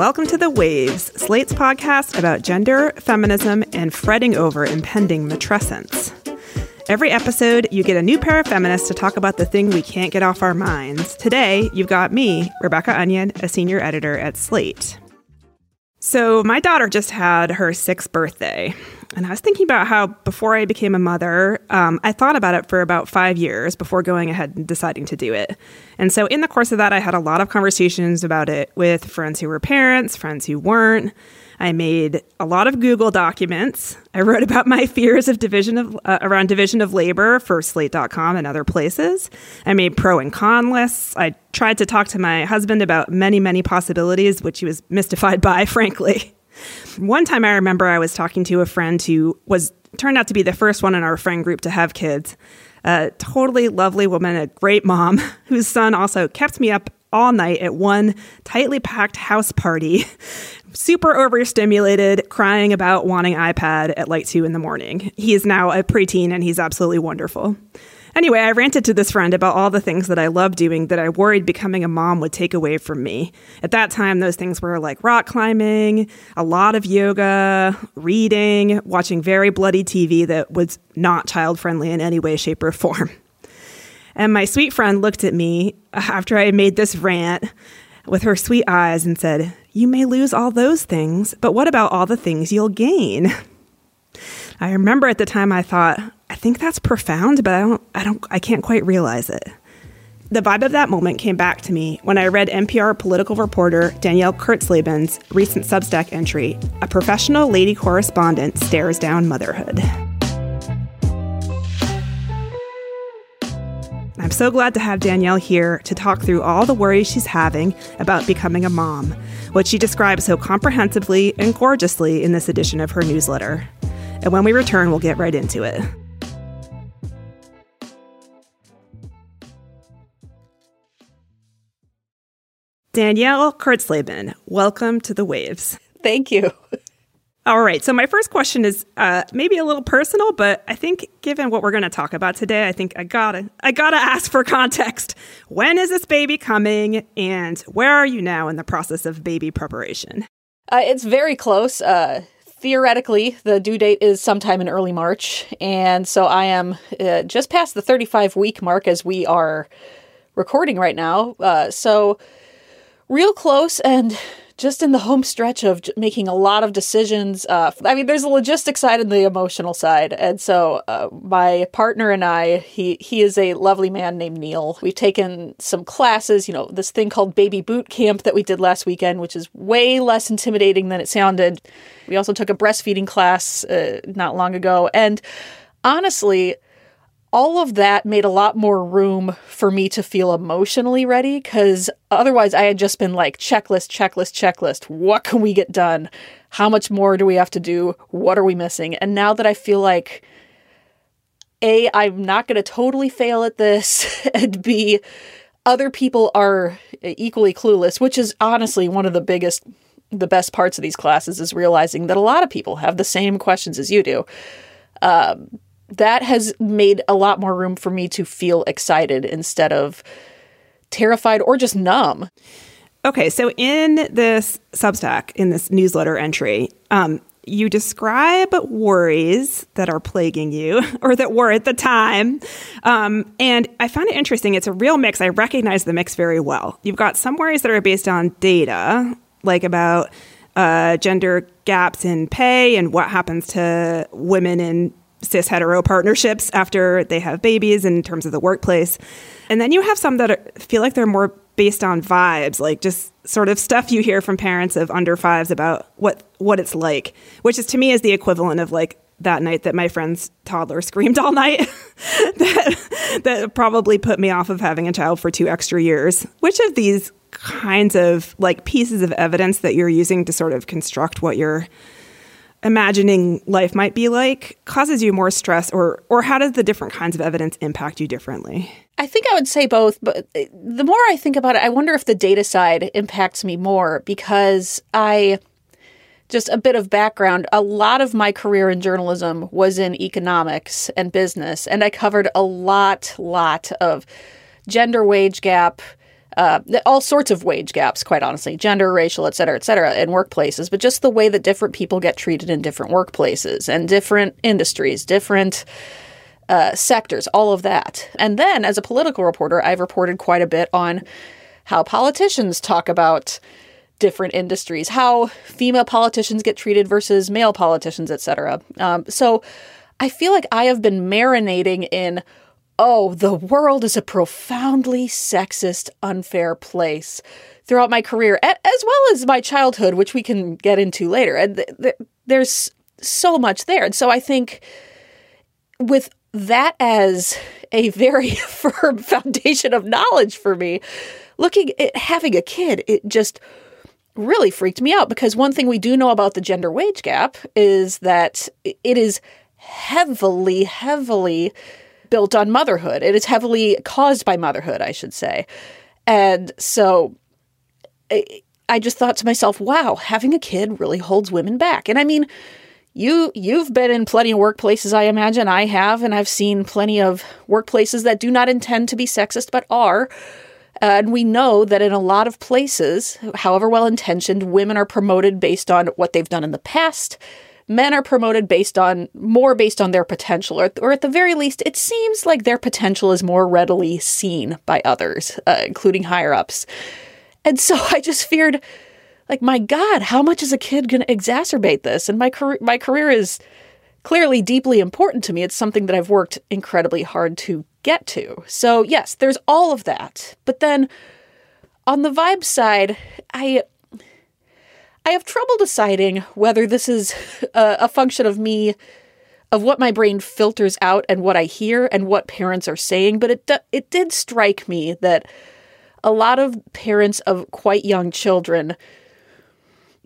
Welcome to The Waves, Slate's podcast about gender, feminism, and fretting over impending matrescence. Every episode, you get a new pair of feminists to talk about the thing we can't get off our minds. Today, you've got me, Rebecca Onion, a senior editor at Slate. So, my daughter just had her sixth birthday. And I was thinking about how before I became a mother, um, I thought about it for about five years before going ahead and deciding to do it. And so, in the course of that, I had a lot of conversations about it with friends who were parents, friends who weren't. I made a lot of Google documents. I wrote about my fears of division of uh, around division of labor for Slate.com and other places. I made pro and con lists. I tried to talk to my husband about many, many possibilities, which he was mystified by, frankly. One time I remember I was talking to a friend who was turned out to be the first one in our friend group to have kids. A totally lovely woman, a great mom, whose son also kept me up all night at one tightly packed house party, super overstimulated, crying about wanting iPad at like two in the morning. He is now a preteen and he's absolutely wonderful. Anyway, I ranted to this friend about all the things that I love doing that I worried becoming a mom would take away from me. At that time, those things were like rock climbing, a lot of yoga, reading, watching very bloody TV that was not child friendly in any way, shape, or form. And my sweet friend looked at me after I made this rant with her sweet eyes and said, You may lose all those things, but what about all the things you'll gain? I remember at the time I thought, think that's profound, but I don't I don't I can't quite realize it. The vibe of that moment came back to me when I read NPR political reporter Danielle Kurtzleben's recent Substack entry, A Professional Lady Correspondent Stares Down Motherhood. I'm so glad to have Danielle here to talk through all the worries she's having about becoming a mom, what she describes so comprehensively and gorgeously in this edition of her newsletter. And when we return, we'll get right into it. Danielle Kurtzleben, welcome to the Waves. Thank you. All right. So my first question is uh, maybe a little personal, but I think given what we're going to talk about today, I think I gotta I gotta ask for context. When is this baby coming, and where are you now in the process of baby preparation? Uh, it's very close. Uh, theoretically, the due date is sometime in early March, and so I am uh, just past the 35 week mark as we are recording right now. Uh, so real close and just in the home stretch of making a lot of decisions. Uh, I mean, there's the logistic side and the emotional side, and so uh, my partner and I, he he is a lovely man named Neil. We've taken some classes, you know, this thing called Baby Boot Camp that we did last weekend, which is way less intimidating than it sounded. We also took a breastfeeding class uh, not long ago, and honestly all of that made a lot more room for me to feel emotionally ready because otherwise I had just been like checklist, checklist, checklist. What can we get done? How much more do we have to do? What are we missing? And now that I feel like A, I'm not going to totally fail at this, and B, other people are equally clueless, which is honestly one of the biggest, the best parts of these classes is realizing that a lot of people have the same questions as you do. Um, that has made a lot more room for me to feel excited instead of terrified or just numb. Okay, so in this Substack, in this newsletter entry, um, you describe worries that are plaguing you or that were at the time. Um, and I found it interesting. It's a real mix. I recognize the mix very well. You've got some worries that are based on data, like about uh, gender gaps in pay and what happens to women in cis hetero partnerships after they have babies in terms of the workplace. And then you have some that are, feel like they're more based on vibes, like just sort of stuff you hear from parents of under fives about what what it's like, which is to me is the equivalent of like that night that my friend's toddler screamed all night that, that probably put me off of having a child for two extra years. Which of these kinds of like pieces of evidence that you're using to sort of construct what you're imagining life might be like causes you more stress or or how does the different kinds of evidence impact you differently? I think i would say both but uh, the more i think about it i wonder if the data side impacts me more because i just a bit of background a lot of my career in journalism was in economics and business and i covered a lot lot of gender wage gap uh, all sorts of wage gaps, quite honestly, gender, racial, et cetera, et cetera, in workplaces, but just the way that different people get treated in different workplaces and different industries, different uh, sectors, all of that. And then as a political reporter, I've reported quite a bit on how politicians talk about different industries, how female politicians get treated versus male politicians, etc. Um, so I feel like I have been marinating in, oh, the world is a profoundly sexist, unfair place throughout my career, as well as my childhood, which we can get into later. And th- th- there's so much there. And so I think with that as a very firm foundation of knowledge for me. Looking at having a kid, it just really freaked me out because one thing we do know about the gender wage gap is that it is heavily, heavily built on motherhood. It is heavily caused by motherhood, I should say. And so I just thought to myself, wow, having a kid really holds women back. And I mean, you you've been in plenty of workplaces i imagine i have and i've seen plenty of workplaces that do not intend to be sexist but are and we know that in a lot of places however well intentioned women are promoted based on what they've done in the past men are promoted based on more based on their potential or, or at the very least it seems like their potential is more readily seen by others uh, including higher ups. And so i just feared like my god how much is a kid going to exacerbate this? And my career my career is clearly deeply important to me. It's something that i've worked incredibly hard to get to. So yes there's all of that. But then on the vibe side i i have trouble deciding whether this is a, a function of me of what my brain filters out and what i hear and what parents are saying but it it did strike me that a lot of parents of quite young children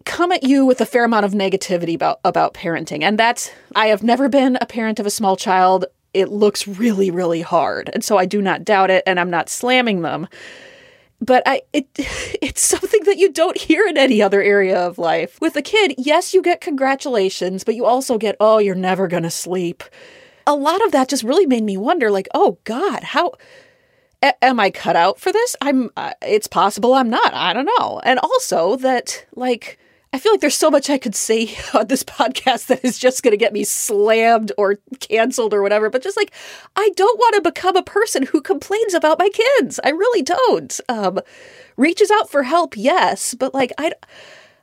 come at you with a fair amount of negativity about about parenting. And that's i have never been a parent of a small child. It looks really really hard. And so i do not doubt it and i'm not slamming them but i it it's something that you don't hear in any other area of life with a kid yes you get congratulations but you also get oh you're never going to sleep a lot of that just really made me wonder like oh god how am I cut out for this? I'm. Uh, it's possible I'm not. I don't know. And also that like I feel like there's so much I could say on this podcast that is just going to get me slammed or canceled or whatever. But just like, I don't want to become a person who complains about my kids. I really don't. Um, reaches out for help, yes, but like, I,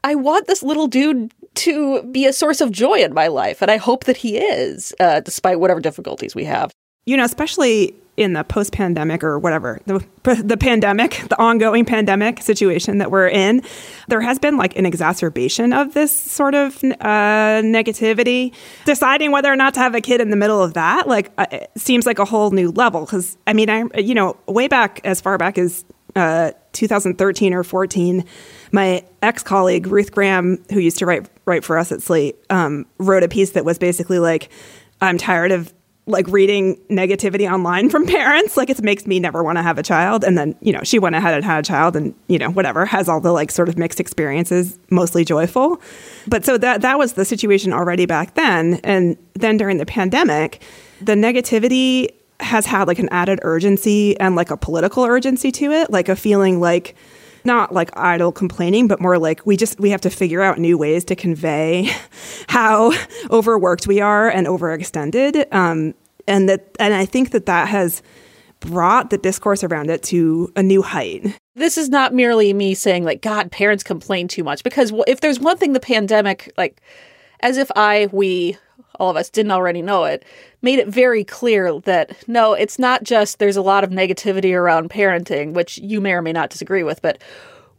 I want this little dude to be a source of joy in my life, and I hope that he is, uh, despite whatever difficulties we have. You know, especially in the post pandemic or whatever, the, the pandemic, the ongoing pandemic situation that we're in, there has been like an exacerbation of this sort of uh, negativity. Deciding whether or not to have a kid in the middle of that, like, uh, seems like a whole new level. Cause I mean, I, you know, way back as far back as uh, 2013 or 14, my ex colleague, Ruth Graham, who used to write, write for us at Slate, um, wrote a piece that was basically like, I'm tired of like reading negativity online from parents. Like it makes me never want to have a child. And then you know she went ahead and had a child and you know whatever has all the like sort of mixed experiences mostly joyful. But so that that was the situation already back then. And then during the pandemic the negativity has had like an added urgency and like a political urgency to it. Like a feeling like not like idle complaining, but more like we just we have to figure out new ways to convey how overworked we are and overextended. Um, and that and I think that that has brought the discourse around it to a new height. This is not merely me saying like God, parents complain too much because if there's one thing the pandemic like as if I we all of us didn't already know it, made it very clear that no, it's not just there's a lot of negativity around parenting, which you may or may not disagree with, but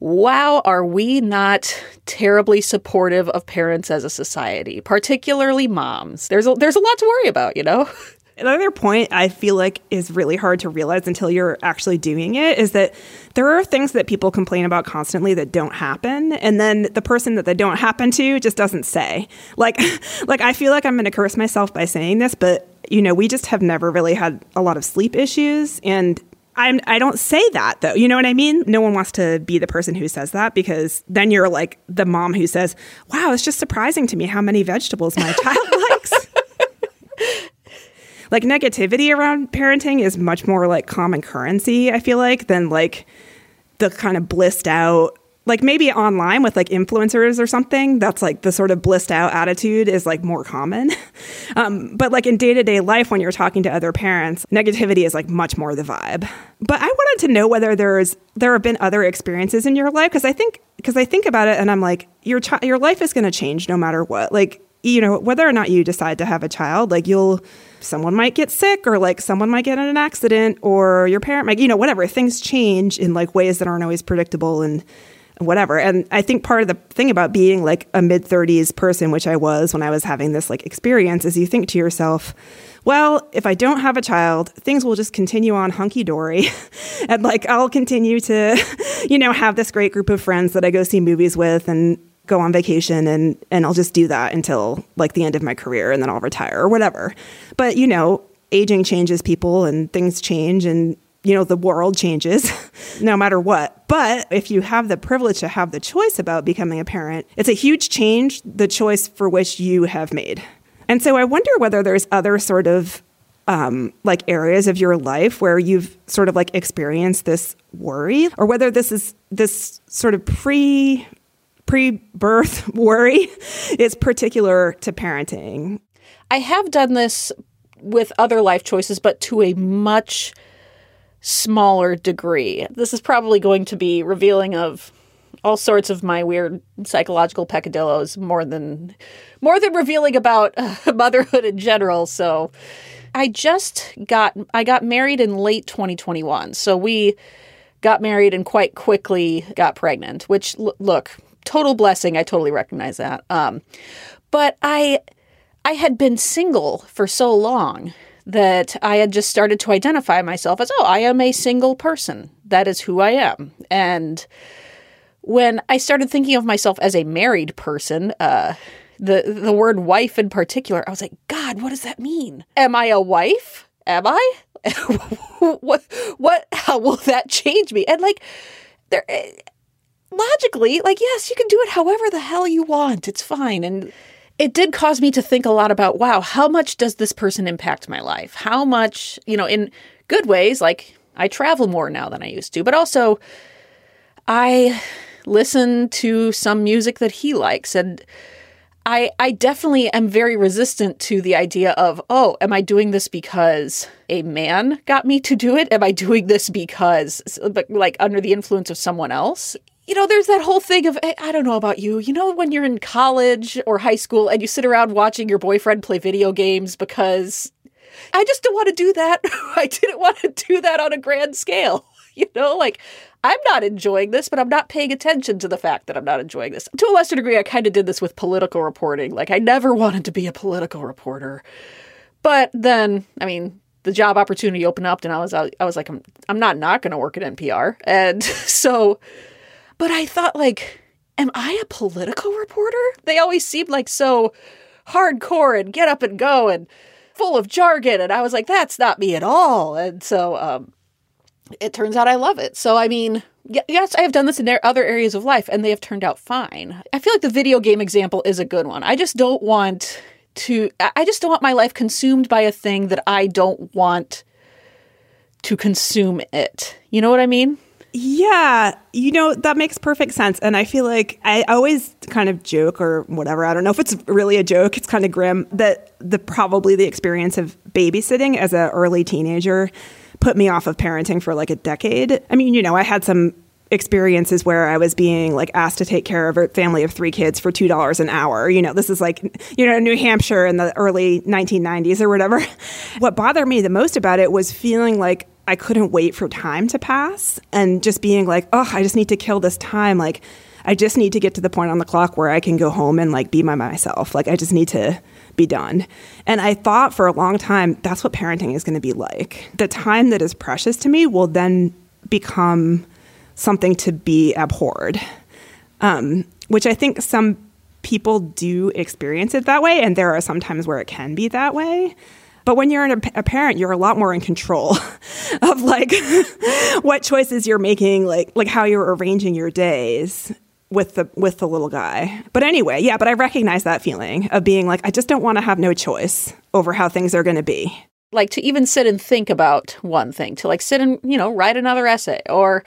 wow, are we not terribly supportive of parents as a society, particularly moms? There's a, there's a lot to worry about, you know? Another point I feel like is really hard to realize until you're actually doing it is that there are things that people complain about constantly that don't happen, and then the person that they don't happen to just doesn't say. Like, like I feel like I'm going to curse myself by saying this, but you know, we just have never really had a lot of sleep issues, and I'm, I don't say that though. You know what I mean? No one wants to be the person who says that because then you're like the mom who says, "Wow, it's just surprising to me how many vegetables my child likes." like negativity around parenting is much more like common currency, I feel like, than like the kind of blissed out like maybe online with like influencers or something that's like the sort of blissed out attitude is like more common. Um, but like in day-to-day life when you're talking to other parents negativity is like much more the vibe. But i wanted to know whether there's there have been other experiences in your life because i think because i think about it and i'm like your ch- your life is going to change no matter what. Like you know whether or not you decide to have a child like you'll someone might get sick or like someone might get in an accident or your parent might you know whatever things change in like ways that aren't always predictable and whatever. And I think part of the thing about being like a mid 30s person, which I was when I was having this like experience, is you think to yourself, well, if I don't have a child, things will just continue on hunky dory. and like I'll continue to, you know, have this great group of friends that I go see movies with and go on vacation and and I'll just do that until like the end of my career and then I'll retire or whatever. But you know, aging changes people and things change and you know, the world changes no matter what. But if you have the privilege to have the choice about becoming a parent, it's a huge change, the choice for which you have made. And so I wonder whether there's other sort of um, like areas of your life where you've sort of like experienced this worry, or whether this is this sort of pre pre birth worry is particular to parenting. I have done this with other life choices, but to a much smaller degree. This is probably going to be revealing of all sorts of my weird psychological peccadillos more than more than revealing about uh, motherhood in general. So I just got I got married in late 2021. So we got married and quite quickly got pregnant, which look, total blessing. I totally recognize that. Um, but I I had been single for so long that I had just started to identify myself as, oh, I am a single person. That is who I am. And when I started thinking of myself as a married person, uh, the the word wife in particular, I was like, God, what does that mean? Am I a wife? Am I? what what how will that change me? And like there eh, logically, like yes, you can do it however the hell you want. It's fine. And it did cause me to think a lot about wow, how much does this person impact my life? How much, you know, in good ways, like I travel more now than I used to, but also I listen to some music that he likes and I I definitely am very resistant to the idea of, oh, am I doing this because a man got me to do it? Am I doing this because but like under the influence of someone else? you know, there's that whole thing of, I don't know about you, you know, when you're in college or high school and you sit around watching your boyfriend play video games because I just don't want to do that. I didn't want to do that on a grand scale. You know, like I'm not enjoying this, but I'm not paying attention to the fact that I'm not enjoying this. To a lesser degree, I kind of did this with political reporting. Like, I never wanted to be a political reporter. But then, I mean, the job opportunity opened up and I was I was like I'm I'm not not going to work at NPR. And so but I thought, like, am I a political reporter? They always seemed like so hardcore and get up and go and full of jargon. And I was like, that's not me at all. And so um, it turns out I love it. So, I mean, yes, I have done this in other areas of life and they have turned out fine. I feel like the video game example is a good one. I just don't want to, I just don't want my life consumed by a thing that I don't want to consume it. You know what I mean? Yeah, you know, that makes perfect sense. And I feel like I always kind of joke or whatever. I don't know if it's really a joke. It's kind of grim that the probably the experience of babysitting as an early teenager put me off of parenting for like a decade. I mean, you know, I had some experiences where I was being like asked to take care of a family of three kids for two dollars an hour. You know, this is like you know New Hampshire in the early 1990s or whatever. What bothered me the most about it was feeling like I couldn't wait for time to pass and just being like, oh, I just need to kill this time. Like, I just need to get to the point on the clock where I can go home and like be by myself. Like, I just need to be done. And I thought for a long time that's what parenting is going to be like. The time that is precious to me will then become something to be abhorred, um, which I think some people do experience it that way. And there are some times where it can be that way. But when you're a, a parent, you're a lot more in control of like what choices you're making, like like how you're arranging your days with the with the little guy. But anyway, yeah, but I recognize that feeling of being like I just don't want to have no choice over how things are going to be. Like to even sit and think about one thing, to like sit and, you know, write another essay or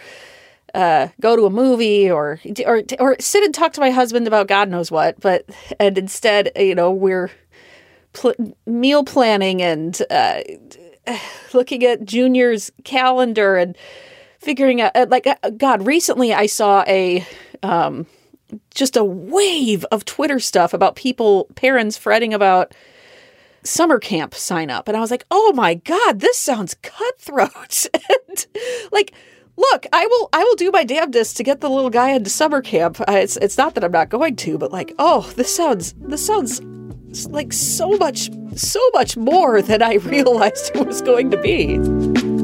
uh, go to a movie or or or sit and talk to my husband about God knows what, but and instead, you know, we're pl- meal planning and uh, looking at Junior's calendar and figuring out uh, like uh, God. Recently, I saw a um, just a wave of Twitter stuff about people, parents fretting about summer camp sign up. And I was like, oh my God, this sounds cutthroat. and like, look, I will I will do my damnedest to get the little guy into summer camp. Uh, it's it's not that I'm not going to, but like, oh, this sounds this sounds like so much so much more than I realized it was going to be.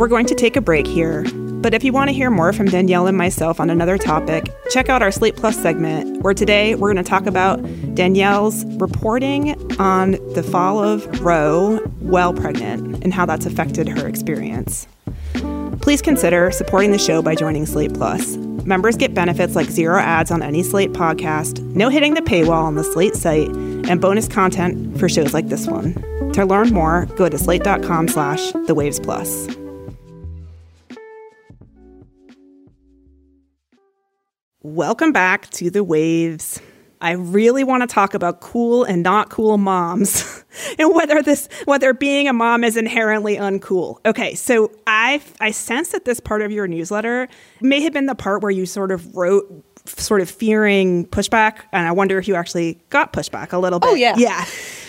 We're going to take a break here. But if you want to hear more from Danielle and myself on another topic, check out our Slate Plus segment, where today we're going to talk about Danielle's reporting on the fall of Roe while pregnant and how that's affected her experience. Please consider supporting the show by joining Slate Plus. Members get benefits like zero ads on any Slate podcast, no hitting the paywall on the Slate site, and bonus content for shows like this one. To learn more, go to slate.com slash the waves plus. Welcome back to the waves. I really want to talk about cool and not cool moms and whether this whether being a mom is inherently uncool. Okay, so I I sense that this part of your newsletter may have been the part where you sort of wrote sort of fearing pushback and I wonder if you actually got pushback a little bit. Oh yeah. Yeah.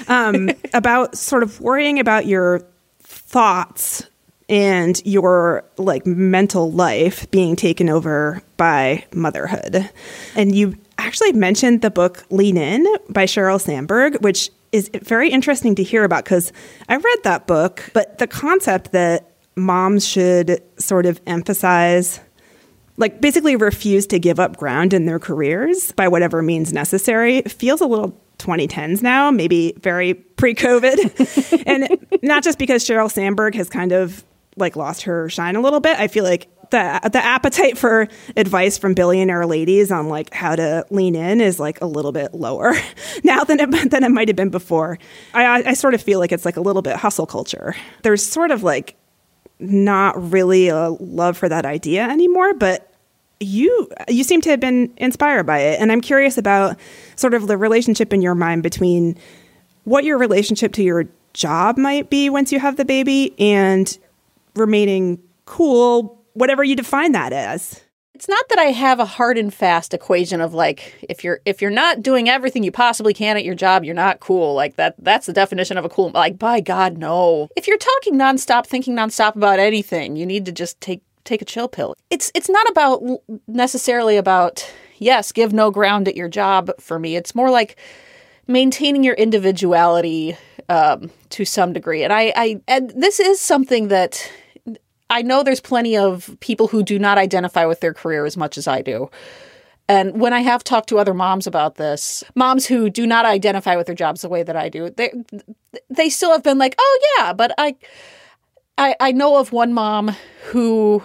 Um, about sort of worrying about your thoughts and your like mental life being taken over by motherhood. And you actually mentioned the book Lean In by Sheryl Sandberg, which is very interesting to hear about because I read that book, but the concept that moms should sort of emphasize like basically refuse to give up ground in their careers by whatever means necessary feels a little 2010s now, maybe very pre COVID. and not just because Sheryl Sandberg has kind of like lost her shine a little bit. I feel like the the appetite for advice from billionaire ladies on like how to lean in is like a little bit lower now than it, than it might have been before. I, I sort of feel like it's like a little bit hustle culture. There's sort of like not really a love for that idea anymore, but you you seem to have been inspired by it and i'm curious about sort of the relationship in your mind between what your relationship to your job might be once you have the baby and remaining cool, whatever you define that as. It's not that I have a hard and fast equation of like if you're if you're not doing everything you possibly can at your job, you're not cool. Like that that's the definition of a cool like by God, no. If you're talking nonstop, thinking nonstop about anything, you need to just take take a chill pill. It's it's not about necessarily about yes, give no ground at your job for me. It's more like maintaining your individuality um, to some degree. And I, I and this is something that I know there's plenty of people who do not identify with their career as much as I do. And when I have talked to other moms about this, moms who do not identify with their jobs the way that I do, they they still have been like, "Oh yeah, but I I, I know of one mom who,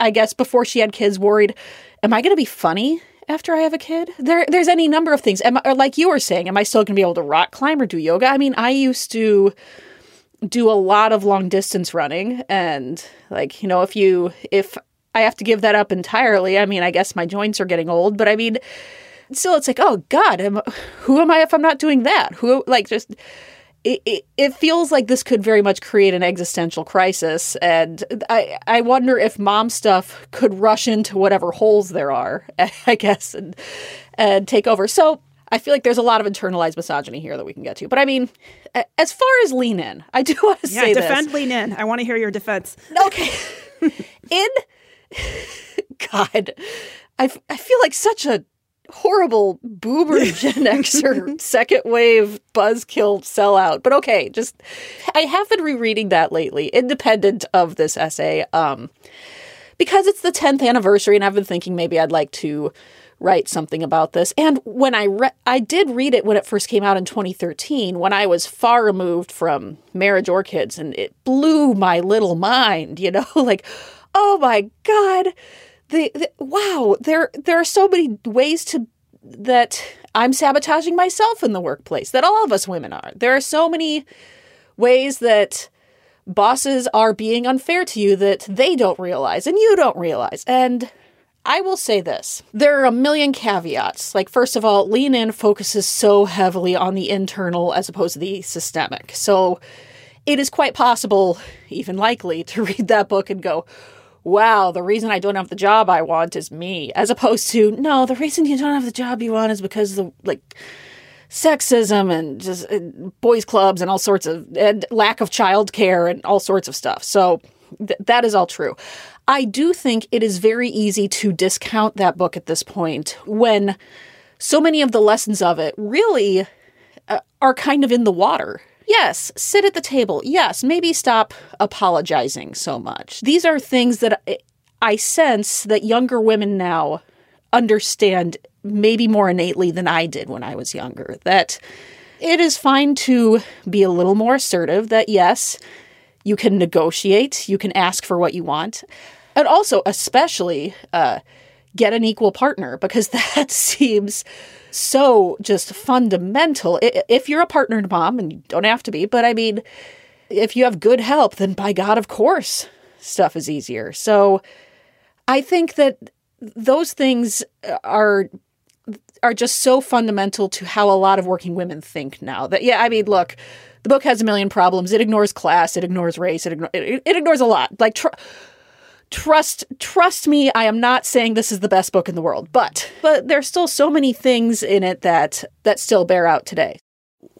I guess before she had kids worried, am I going to be funny after I have a kid? There, there's any number of things. Am I, like you were saying, am I still going to be able to rock climb or do yoga? I mean, I used to do a lot of long distance running, and like you know, if you if I have to give that up entirely, I mean, I guess my joints are getting old, but I mean, still, it's like, oh God, am, who am I if I'm not doing that? Who like just it, it, it, feels like this could very much create an existential crisis. And I, I wonder if mom stuff could rush into whatever holes there are, I guess, and, and take over. So I feel like there's a lot of internalized misogyny here that we can get to. But I mean, as far as lean in, I do want to say yeah, say defend this. lean in. I want to hear your defense. Okay. in God, I, I feel like such a horrible boomer Gen Xer second wave buzzkill sellout. But okay, just I have been rereading that lately, independent of this essay, um, because it's the 10th anniversary, and I've been thinking maybe I'd like to write something about this. And when I read, I did read it when it first came out in 2013, when I was far removed from marriage or kids, and it blew my little mind. You know, like, oh my god the, the, wow, there there are so many ways to that I'm sabotaging myself in the workplace. That all of us women are. There are so many ways that bosses are being unfair to you that they don't realize and you don't realize. And I will say this there are a million caveats. Like, first of all, Lean In focuses so heavily on the internal as opposed to the systemic. So it is quite possible, even likely, to read that book and go, wow, the reason I don't have the job I want is me, as opposed to, no, the reason you don't have the job you want is because the, like, sexism and just uh, boys clubs and all sorts of and lack of childcare and all sorts of stuff. So th- that is all true. I do think it is very easy to discount that book at this point when so many of the lessons of it really uh, are kind of in the water. Yes, sit at the table. Yes, maybe stop apologizing so much. These are things that I sense that younger women now understand maybe more innately than I did when I was younger. That it is fine to be a little more assertive, that yes, you can negotiate, you can ask for what you want and also especially uh, get an equal partner because that seems so just fundamental. If you're a partnered mom, and you don't have to be, but I mean, if you have good help, then by God, of course, stuff is easier. So I think that those things are are just so fundamental to how a lot of working women think now. That yeah, I mean, look, the book has a million problems. It ignores class, it ignores race, it, it, it ignores a lot. Like tr- trust trust me i am not saying this is the best book in the world but but there's still so many things in it that that still bear out today.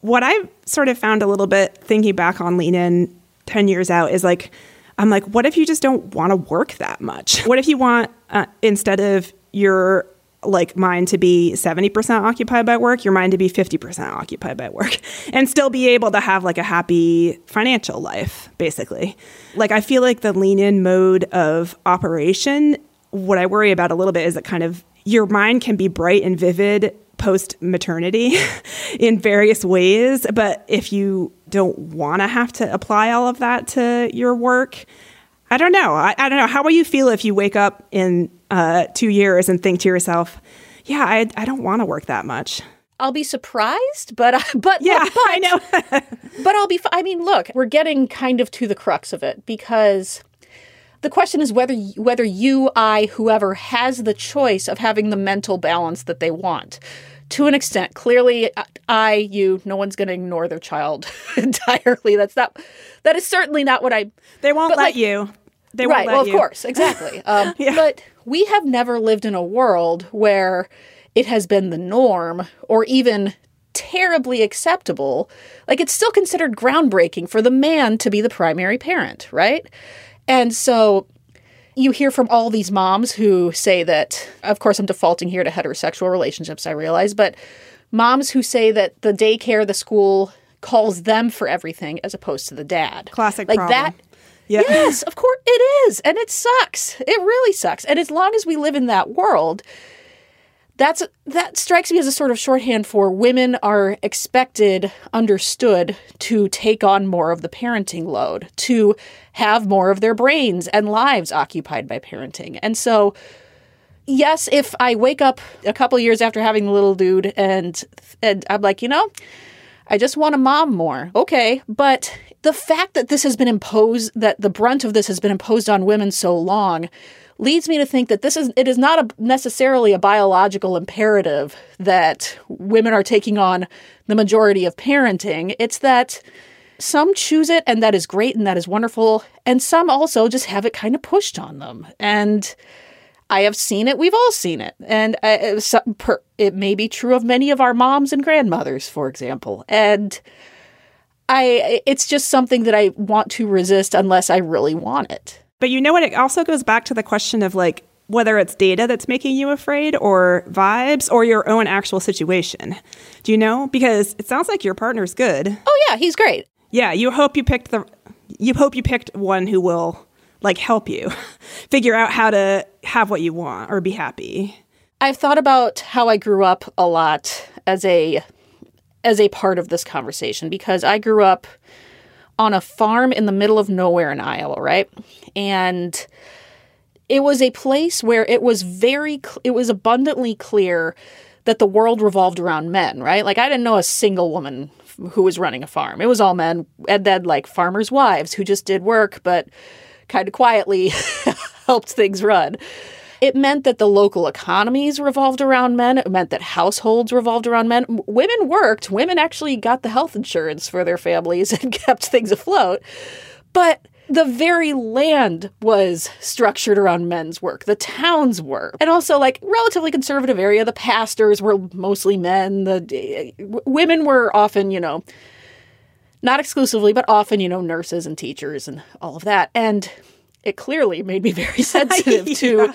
What i've sort of found a little bit thinking back on lean in 10 years out is like i'm like what if you just don't want to work that much? What if you want uh, instead of your like mine to be 70% occupied by work, your mind to be 50% occupied by work, and still be able to have like a happy financial life, basically. Like, I feel like the lean in mode of operation, what I worry about a little bit is that kind of your mind can be bright and vivid post maternity in various ways. But if you don't want to have to apply all of that to your work, I don't know. I, I, don't know. How will you feel if you wake up in uh, two years and think to yourself, yeah, I, I don't want to work that much? I'll be surprised, but but yeah, but, I know. but I'll be. I mean, look, we're getting kind of to the crux of it because the question is whether whether you, I, whoever has the choice of having the mental balance that they want. To an extent, clearly, I, you, no one's going to ignore their child entirely. That's not. That is certainly not what I. They won't let like, you. They won't right. well, of course, exactly. Um, yeah. But we have never lived in a world where it has been the norm or even terribly acceptable. Like it's still considered groundbreaking for the man to be the primary parent, right? And so you hear from all these moms who say that, of course, I'm defaulting here to heterosexual relationships, I realize, but moms who say that the daycare, the school calls them for everything as opposed to the dad. Classic like problem. that yeah. Yes, of course it is. And it sucks. It really sucks. And as long as we live in that world, that's that strikes me as a sort of shorthand for women are expected, understood to take on more of the parenting load, to have more of their brains and lives occupied by parenting. And so yes, if I wake up a couple years after having the little dude and and I'm like, you know, I just want a mom more. Okay, but the fact that this has been imposed, that the brunt of this has been imposed on women so long, leads me to think that this is it is not a, necessarily a biological imperative that women are taking on the majority of parenting. It's that some choose it and that is great and that is wonderful and some also just have it kind of pushed on them and I have seen it. We've all seen it. And uh, it may be true of many of our moms and grandmothers, for example. And I it's just something that I want to resist unless I really want it. But you know what? It also goes back to the question of like whether it's data that's making you afraid or vibes or your own actual situation. Do you know? Because it sounds like your partner's good. Oh yeah, he's great. Yeah, you hope you picked the you hope you picked one who will like help you figure out how to have what you want or be happy. I've thought about how I grew up a lot as a as a part of this conversation because I grew up on a farm in the middle of nowhere in Iowa, right? And it was a place where it was very it was abundantly clear that the world revolved around men, right? Like I didn't know a single woman who was running a farm. It was all men. And then like farmers' wives who just did work, but kind of quietly helped things run. It meant that the local economies revolved around men. It meant that households revolved around men. Women worked. Women actually got the health insurance for their families and kept things afloat. But the very land was structured around men's work. The towns were. And also, like, relatively conservative area. The pastors were mostly men. The uh, women were often, you know, not exclusively, but often, you know, nurses and teachers and all of that. And it clearly made me very sensitive yeah. to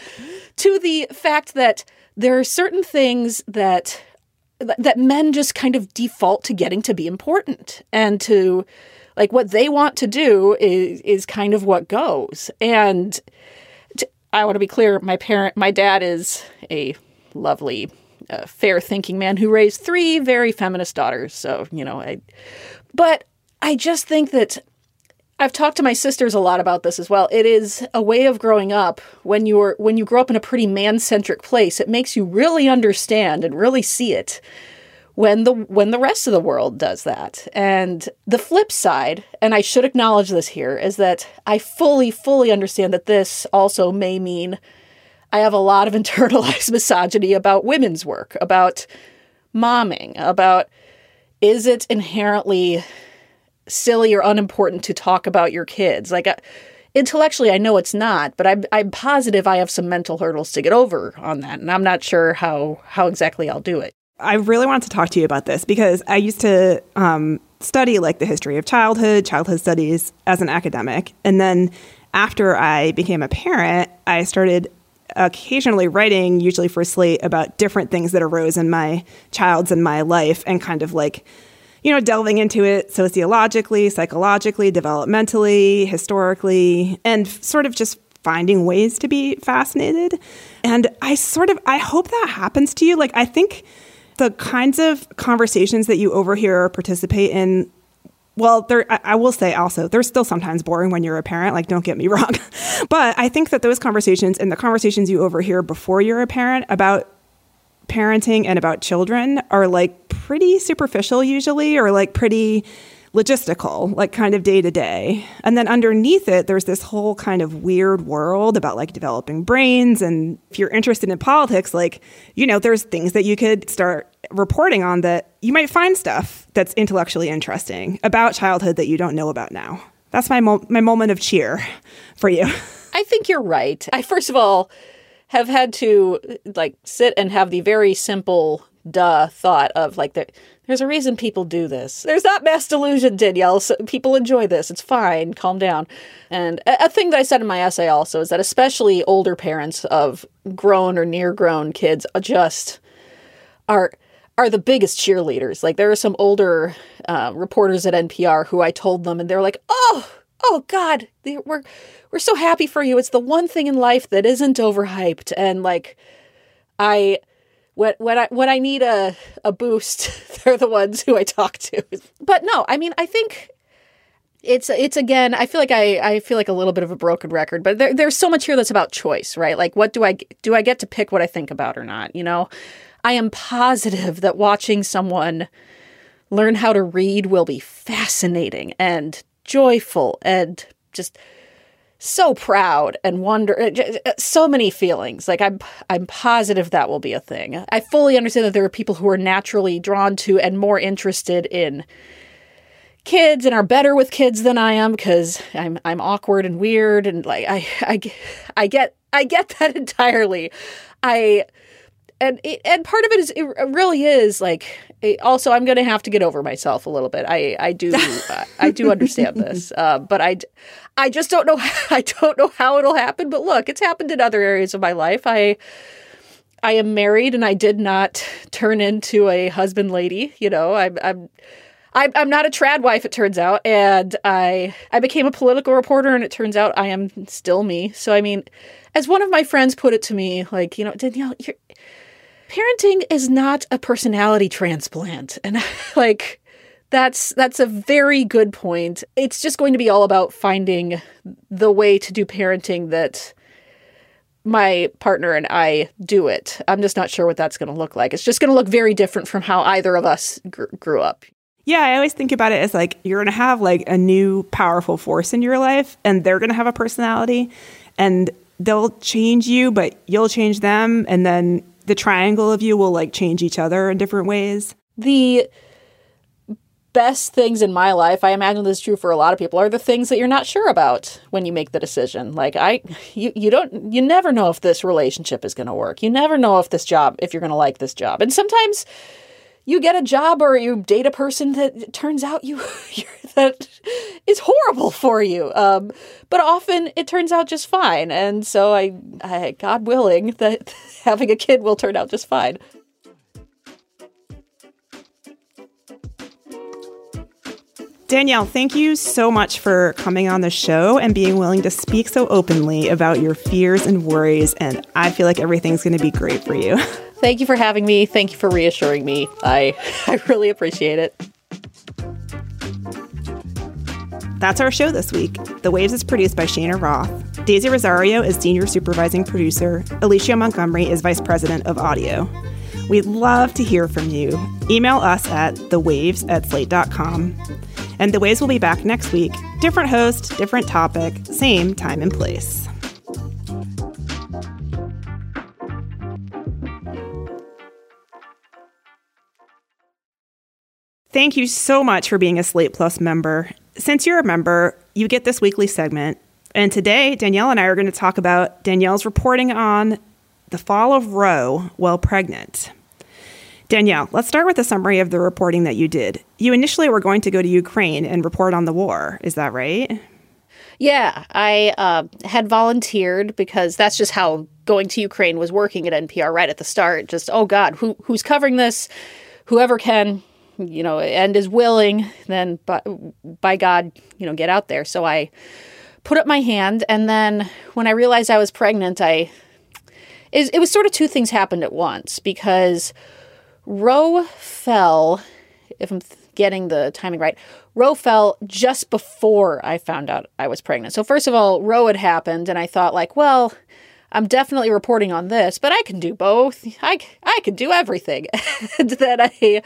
to the fact that there are certain things that that men just kind of default to getting to be important and to like what they want to do is is kind of what goes and i want to be clear my parent my dad is a lovely uh, fair thinking man who raised three very feminist daughters so you know i but i just think that I've talked to my sisters a lot about this as well. It is a way of growing up when you're when you grow up in a pretty man-centric place, it makes you really understand and really see it when the when the rest of the world does that. And the flip side, and I should acknowledge this here, is that I fully fully understand that this also may mean I have a lot of internalized misogyny about women's work, about momming, about is it inherently silly or unimportant to talk about your kids. Like, uh, intellectually, I know it's not, but I'm, I'm positive I have some mental hurdles to get over on that, and I'm not sure how how exactly I'll do it. I really wanted to talk to you about this because I used to um, study like the history of childhood, childhood studies as an academic, and then after I became a parent, I started occasionally writing, usually for Slate, about different things that arose in my child's and my life, and kind of like you know, delving into it sociologically, psychologically, developmentally, historically, and sort of just finding ways to be fascinated. And I sort of I hope that happens to you. Like I think the kinds of conversations that you overhear or participate in well, there I, I will say also, they're still sometimes boring when you're a parent, like don't get me wrong. but I think that those conversations and the conversations you overhear before you're a parent about parenting and about children are like pretty superficial usually or like pretty logistical, like kind of day to day. And then underneath it, there's this whole kind of weird world about like developing brains. And if you're interested in politics, like, you know, there's things that you could start reporting on that you might find stuff that's intellectually interesting about childhood that you don't know about now. That's my, mo- my moment of cheer for you. I think you're right. I, first of all, have had to like sit and have the very simple duh thought of like that there's a reason people do this. There's not mass delusion, Danielle. So people enjoy this. It's fine. Calm down. And a, a, thing that I said in my essay also is that especially older parents of grown or near grown kids just are are the biggest cheerleaders. Like there are some older uh, reporters at NPR who I told them, and they're like, "Oh, oh God, we're we're so happy for you. It's the one thing in life that isn't overhyped. And like, I, when, when I when I need a a boost, they're the ones who I talk to. But no, I mean, I think it's it's again. I feel like I I feel like a little bit of a broken record, but there, there's so much here that's about choice, right? Like, what do I do? I get to pick what I think about or not? You know, I am positive that watching someone learn how to read will be fascinating and joyful and just so proud and wonder uh, uh, so many feelings. Like i'm i'm positive that will be a thing. I fully understand that there are people who are naturally drawn to and more interested in kids and are better with kids than i am because i'm i'm awkward and weird and like i i i get i get that entirely. I and and part of it is it really is like also i'm going to have to get over myself a little bit. I i do i do understand this uh, but i i just don't know i don't know how it'll happen but look it's happened in other areas of my life. I i am married and i did not turn into a husband lady you know? I'm i'm I'm, I'm not a trad wife, it turns out, and I I became a political reporter, and it turns out I am still me. So I mean, as one of my friends put it to me, like you know, Danielle, you're parenting is not a personality transplant. And like that's that's a very good point. It's just going to be all about finding the way to do parenting that my partner and I do it. I'm just not sure what that's going to look like. It's just going to look very different from how either of us gr- grew up. Yeah, I always think about it as like you're going to have like a new powerful force in your life and they're going to have a personality and they'll change you, but you'll change them and then the triangle of you will like change each other in different ways. The best things in my life, I imagine this is true for a lot of people, are the things that you're not sure about when you make the decision. Like I you you don't you never know if this relationship is going to work. You never know if this job if you're going to like this job. And sometimes you get a job or you date a person that turns out you that is horrible for you. Um, but often it turns out just fine, and so I, I, God willing, that having a kid will turn out just fine. Danielle, thank you so much for coming on the show and being willing to speak so openly about your fears and worries. And I feel like everything's going to be great for you. Thank you for having me. Thank you for reassuring me. I, I really appreciate it. That's our show this week. The Waves is produced by Cheyna Roth. Daisy Rosario is senior supervising producer. Alicia Montgomery is vice president of audio. We'd love to hear from you. Email us at thewaves at slate.com. And The Waves will be back next week. Different host, different topic, same time and place. Thank you so much for being a Slate Plus member. Since you're a member, you get this weekly segment. And today, Danielle and I are going to talk about Danielle's reporting on the fall of Roe while pregnant. Danielle, let's start with a summary of the reporting that you did. You initially were going to go to Ukraine and report on the war. Is that right? Yeah, I uh, had volunteered because that's just how going to Ukraine was working at NPR right at the start. Just, oh God, who who's covering this? Whoever can, you know, and is willing, then by, by God, you know, get out there. So I put up my hand, and then when I realized I was pregnant, I it, it was sort of two things happened at once because Roe fell, if I'm getting the timing right, Roe fell just before I found out I was pregnant. So first of all, Roe had happened, and I thought like, well. I'm definitely reporting on this, but I can do both. I, I can do everything. and then I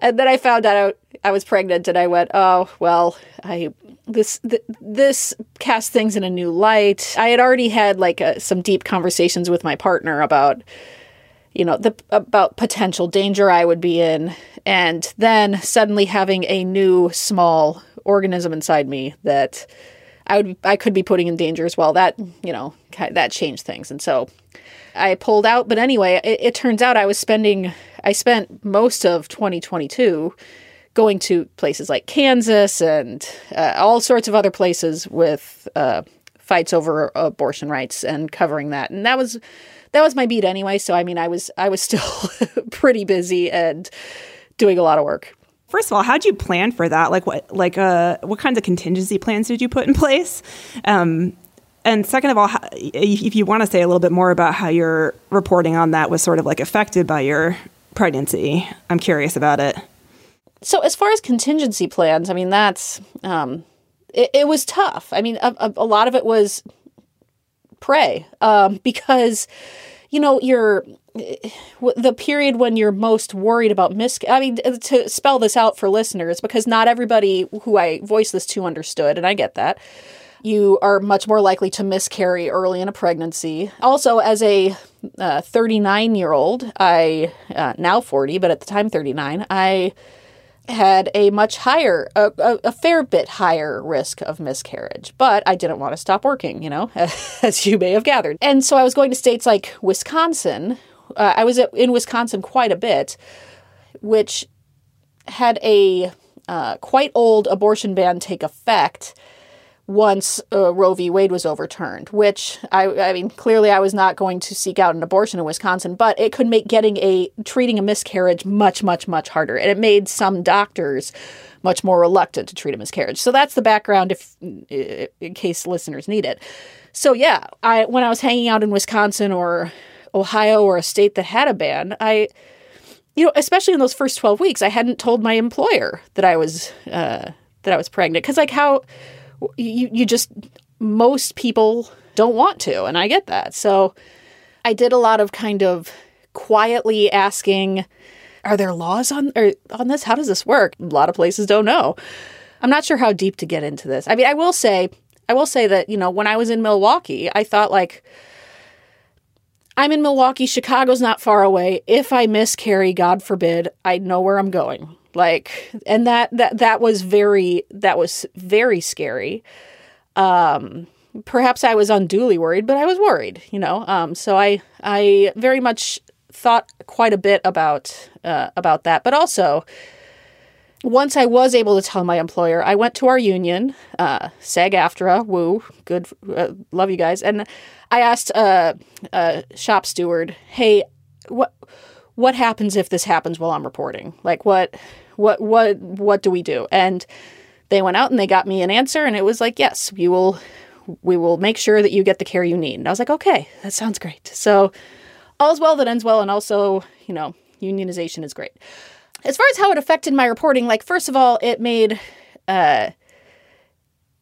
and then I found out I, was pregnant, and I went, "Oh well, I this th- this cast things in a new light." I had already had like a, some deep conversations with my partner about, you know, the about potential danger I would be in, and then suddenly having a new small organism inside me that I would I could be putting in danger as well. That you know that changed things, and so I pulled out. But anyway, it, it turns out I was spending I spent most of 2022 going to places like Kansas and uh, all sorts of other places with uh, fights over abortion rights and covering that. And that was that was my beat anyway. So I mean, I was I was still pretty busy and doing a lot of work. First of all, how did you plan for that? Like what like uh what kinds of contingency plans did you put in place? Um, and second of all, if you want to say a little bit more about how your reporting on that was sort of like affected by your pregnancy. I'm curious about it. So, as far as contingency plans, I mean, that's um, it, it was tough. I mean, a, a, lot of it was pray um, because you know you're the period when you're most worried about mis. I mean, to spell this out for listeners, because not everybody who I voiced this to understood, and I get that you are much more likely to miscarry early in a pregnancy. Also, as a 39 uh, year old, I, uh, now 40, but at the time 39, I had a much higher, a, a, a, fair bit higher risk of miscarriage. But I didn't want to stop working, you know, as you may have gathered. And so I was going to states like Wisconsin. Uh, I was in Wisconsin quite a bit, which had a uh, quite old abortion ban take effect once uh, Roe v. Wade was overturned, which I, I mean, clearly I was not going to seek out an abortion in Wisconsin, but it could make getting a treating a miscarriage much, much, much harder. And it made some doctors much more reluctant to treat a miscarriage. So that's the background if in case listeners need it. So yeah, I when I was hanging out in Wisconsin or Ohio or a state that had a ban, I you know, especially in those first 12 weeks, I hadn't told my employer that I was uh, that I was pregnant cuz like how you you just most people don't want to, and I get that. So I did a lot of kind of quietly asking are there laws on or on this? How does this work? A lot of places don't know. I'm not sure how deep to get into this. I mean, I will say, I will say that, you know, when I was in Milwaukee, I thought like I'm in Milwaukee, Chicago's not far away. If I miscarry, God forbid, I know where I'm going. Like and that that that was very that was very scary. Um perhaps I was unduly worried, but I was worried, you know. Um so I I very much thought quite a bit about uh, about that, but also once I was able to tell my employer, I went to our union, uh, SAG-AFTRA, woo, good, uh, love you guys, and I asked uh, a shop steward, "Hey, what what happens if this happens while I'm reporting? Like, what what what what do we do?" And they went out and they got me an answer, and it was like, "Yes, we will." We will make sure that you get the care you need. And I was like, okay, that sounds great. So, all's well that ends well, and also, you know, unionization is great as far as how it affected my reporting, like first of all, it made uh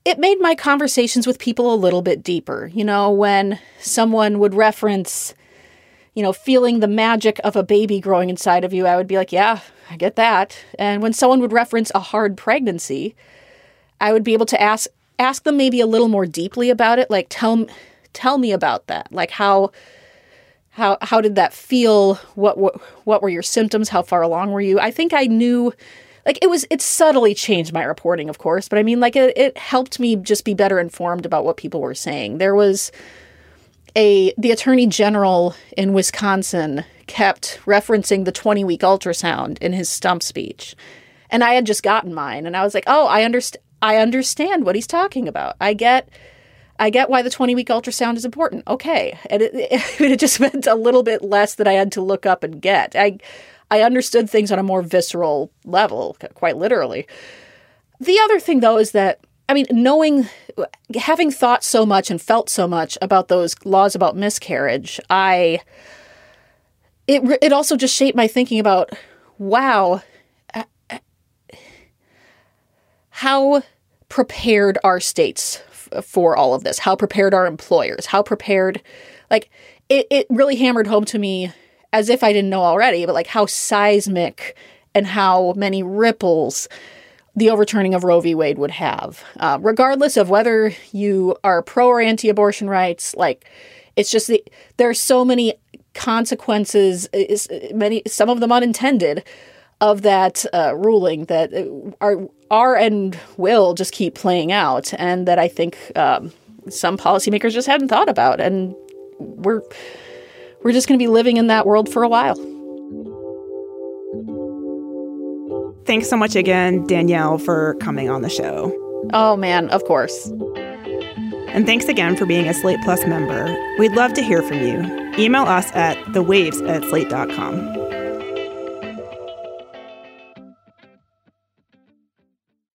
it made my conversations with people a little bit deeper. You know, when someone would reference, you know, feeling the magic of a baby growing inside of you, I would be like, yeah, I get that. And when someone would reference a hard pregnancy, I would be able to ask ask them maybe a little more deeply about it, like tell tell me about that. Like how how how did that feel? What what what were your symptoms? How far along were you? I think I knew like it was it subtly changed my reporting, of course, but I mean like it, it helped me just be better informed about what people were saying. There was a the attorney general in Wisconsin kept referencing the 20 week ultrasound in his stump speech. And I had just gotten mine and I was like, "Oh, I understand I understand what he's talking about. I get I get why the 20 week ultrasound is important. Okay. And it, it, it, just meant a little bit less that I had to look up and get. I, I understood things on a more visceral level, quite literally. The other thing, though, is that, I mean, knowing, having thought so much and felt so much about those laws about miscarriage, I, it, it also just shaped my thinking about, wow, uh, uh, how prepared are states for all of this? How prepared are employers? How prepared, like, it, it really hammered home to me as if I didn't know already, but like how seismic and how many ripples the overturning of Roe v. Wade would have. Uh, regardless of whether you are pro or anti abortion rights, like, it's just the, there are so many consequences, is, many, some of them unintended, of that uh, ruling that are are and will just keep playing out, and that I think um, some policymakers just hadn't thought about, and we're we're just going to be living in that world for a while. Thanks so much again, Danielle, for coming on the show. Oh man, of course. And thanks again for being a Slate Plus member. We'd love to hear from you. Email us at thewaves at slate.com.